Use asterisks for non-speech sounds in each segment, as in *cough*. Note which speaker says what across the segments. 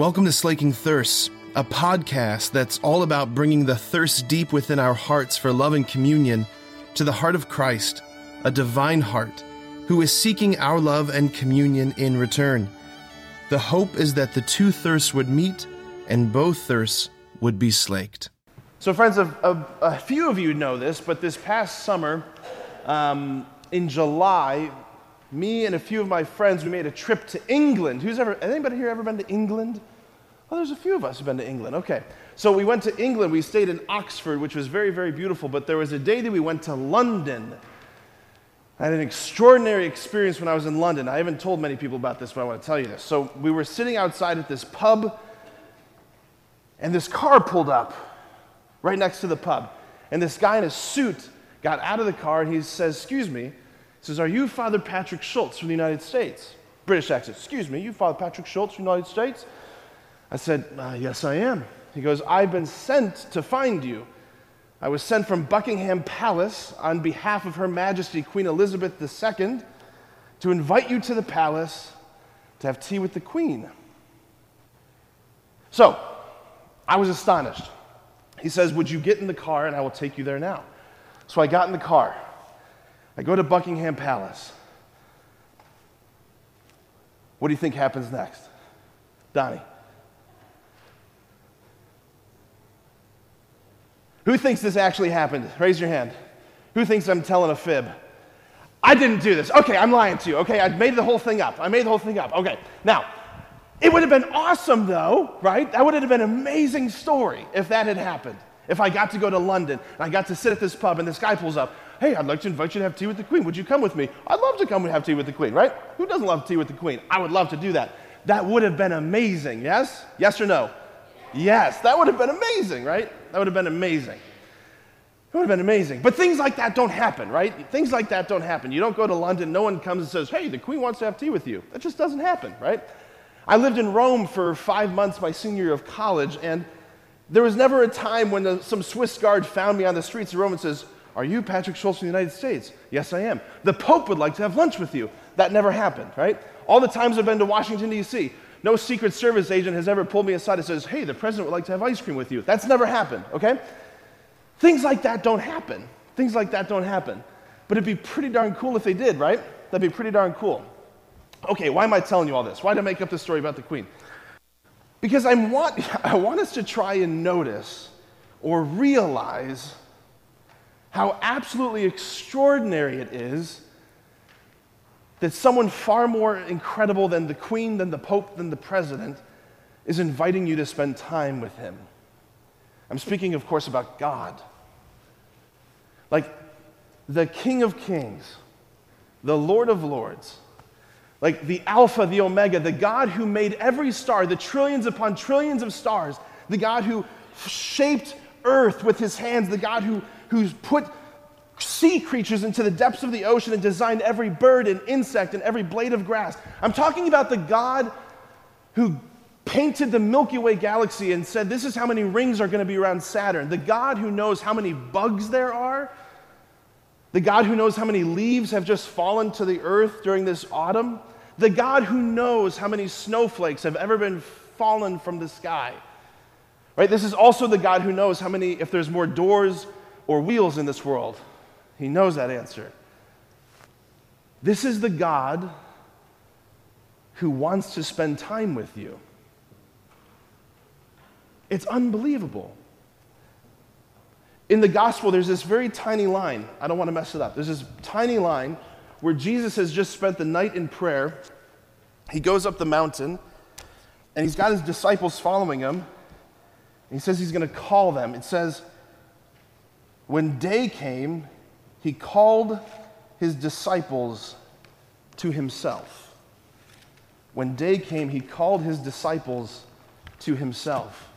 Speaker 1: Welcome to Slaking Thirst, a podcast that's all about bringing the thirst deep within our hearts for love and communion to the heart of Christ, a divine heart, who is seeking our love and communion in return. The hope is that the two thirsts would meet and both thirsts would be slaked.
Speaker 2: So, friends, a, a, a few of you know this, but this past summer, um, in July, me and a few of my friends, we made a trip to England. Who's ever, anybody here ever been to England? Oh, there's a few of us who've been to England. Okay. So we went to England. We stayed in Oxford, which was very, very beautiful. But there was a day that we went to London. I had an extraordinary experience when I was in London. I haven't told many people about this, but I want to tell you this. So we were sitting outside at this pub, and this car pulled up right next to the pub. And this guy in a suit got out of the car and he says, Excuse me. Says, Are you Father Patrick Schultz from the United States? British accent. Excuse me, you Father Patrick Schultz from the United States? I said, uh, Yes, I am. He goes, I've been sent to find you. I was sent from Buckingham Palace on behalf of Her Majesty Queen Elizabeth II to invite you to the palace to have tea with the Queen. So, I was astonished. He says, Would you get in the car and I will take you there now? So I got in the car. I go to Buckingham Palace. What do you think happens next? Donnie. Who thinks this actually happened? Raise your hand. Who thinks I'm telling a fib? I didn't do this. Okay, I'm lying to you. Okay, I made the whole thing up. I made the whole thing up. Okay, now, it would have been awesome though, right? That would have been an amazing story if that had happened. If I got to go to London and I got to sit at this pub and this guy pulls up, hey, I'd like to invite you to have tea with the Queen. Would you come with me? I'd love to come and have tea with the Queen, right? Who doesn't love tea with the Queen? I would love to do that. That would have been amazing, yes? Yes or no? Yes, that would have been amazing, right? That would have been amazing. It would have been amazing. But things like that don't happen, right? Things like that don't happen. You don't go to London, no one comes and says, hey, the Queen wants to have tea with you. That just doesn't happen, right? I lived in Rome for five months my senior year of college, and there was never a time when the, some Swiss guard found me on the streets of Rome and says, Are you Patrick Schultz from the United States? Yes, I am. The Pope would like to have lunch with you. That never happened, right? All the times I've been to Washington, D.C., no Secret Service agent has ever pulled me aside and says, Hey, the president would like to have ice cream with you. That's never happened, okay? Things like that don't happen. Things like that don't happen. But it'd be pretty darn cool if they did, right? That'd be pretty darn cool. Okay, why am I telling you all this? Why did I make up this story about the Queen? Because I want, *laughs* I want us to try and notice or realize how absolutely extraordinary it is that someone far more incredible than the Queen, than the Pope, than the President is inviting you to spend time with him. I'm speaking, of course, about God. Like the King of Kings, the Lord of Lords, like the Alpha, the Omega, the God who made every star, the trillions upon trillions of stars, the God who shaped earth with his hands, the God who, who's put sea creatures into the depths of the ocean and designed every bird and insect and every blade of grass. I'm talking about the God who painted the Milky Way galaxy and said, This is how many rings are going to be around Saturn. The God who knows how many bugs there are. The God who knows how many leaves have just fallen to the earth during this autumn. The God who knows how many snowflakes have ever been fallen from the sky. Right? This is also the God who knows how many, if there's more doors or wheels in this world. He knows that answer. This is the God who wants to spend time with you. It's unbelievable. In the gospel, there's this very tiny line. I don't want to mess it up. There's this tiny line where Jesus has just spent the night in prayer. He goes up the mountain and he's got his disciples following him. He says he's going to call them. It says, when day came, he called his disciples to himself. When day came, he called his disciples to himself.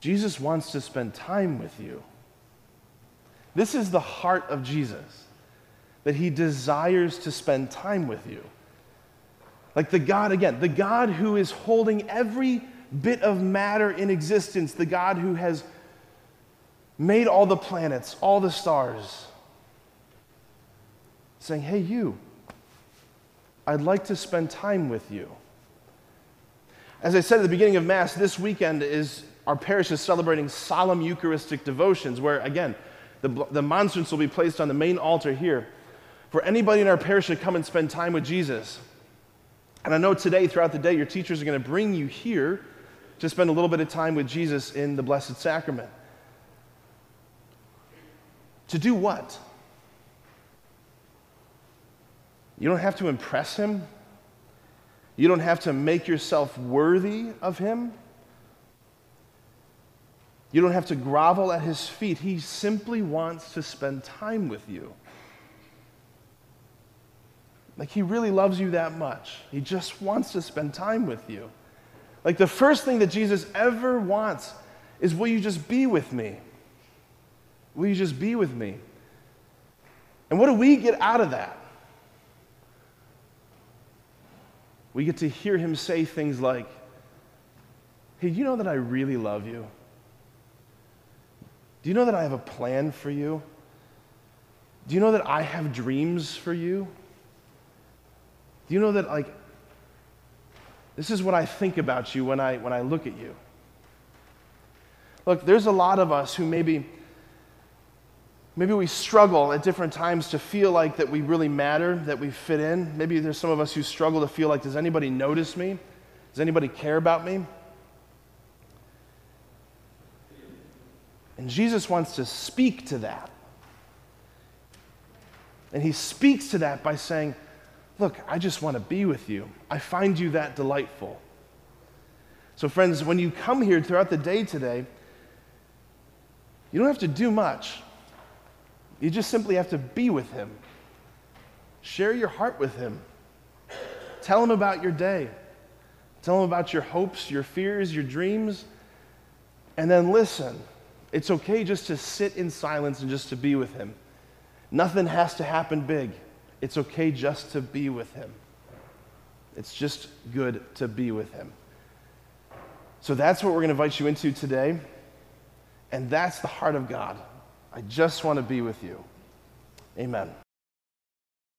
Speaker 2: Jesus wants to spend time with you. This is the heart of Jesus, that he desires to spend time with you. Like the God, again, the God who is holding every bit of matter in existence, the God who has made all the planets, all the stars, saying, Hey, you, I'd like to spend time with you. As I said at the beginning of Mass, this weekend is our parish is celebrating solemn Eucharistic devotions, where again, the, the monstrance will be placed on the main altar here for anybody in our parish to come and spend time with Jesus. And I know today, throughout the day, your teachers are going to bring you here to spend a little bit of time with Jesus in the Blessed Sacrament. To do what? You don't have to impress him. You don't have to make yourself worthy of him. You don't have to grovel at his feet. He simply wants to spend time with you. Like, he really loves you that much. He just wants to spend time with you. Like, the first thing that Jesus ever wants is, Will you just be with me? Will you just be with me? And what do we get out of that? We get to hear him say things like, Hey, you know that I really love you? Do you know that I have a plan for you? Do you know that I have dreams for you? You know that, like, this is what I think about you when I, when I look at you? Look, there's a lot of us who maybe, maybe we struggle at different times to feel like that we really matter, that we fit in. Maybe there's some of us who struggle to feel like, does anybody notice me? Does anybody care about me? And Jesus wants to speak to that. And he speaks to that by saying, Look, I just want to be with you. I find you that delightful. So, friends, when you come here throughout the day today, you don't have to do much. You just simply have to be with Him. Share your heart with Him. Tell Him about your day. Tell Him about your hopes, your fears, your dreams. And then listen. It's okay just to sit in silence and just to be with Him. Nothing has to happen big. It's okay just to be with Him. It's just good to be with Him. So that's what we're going to invite you into today. And that's the heart of God. I just want to be with you. Amen.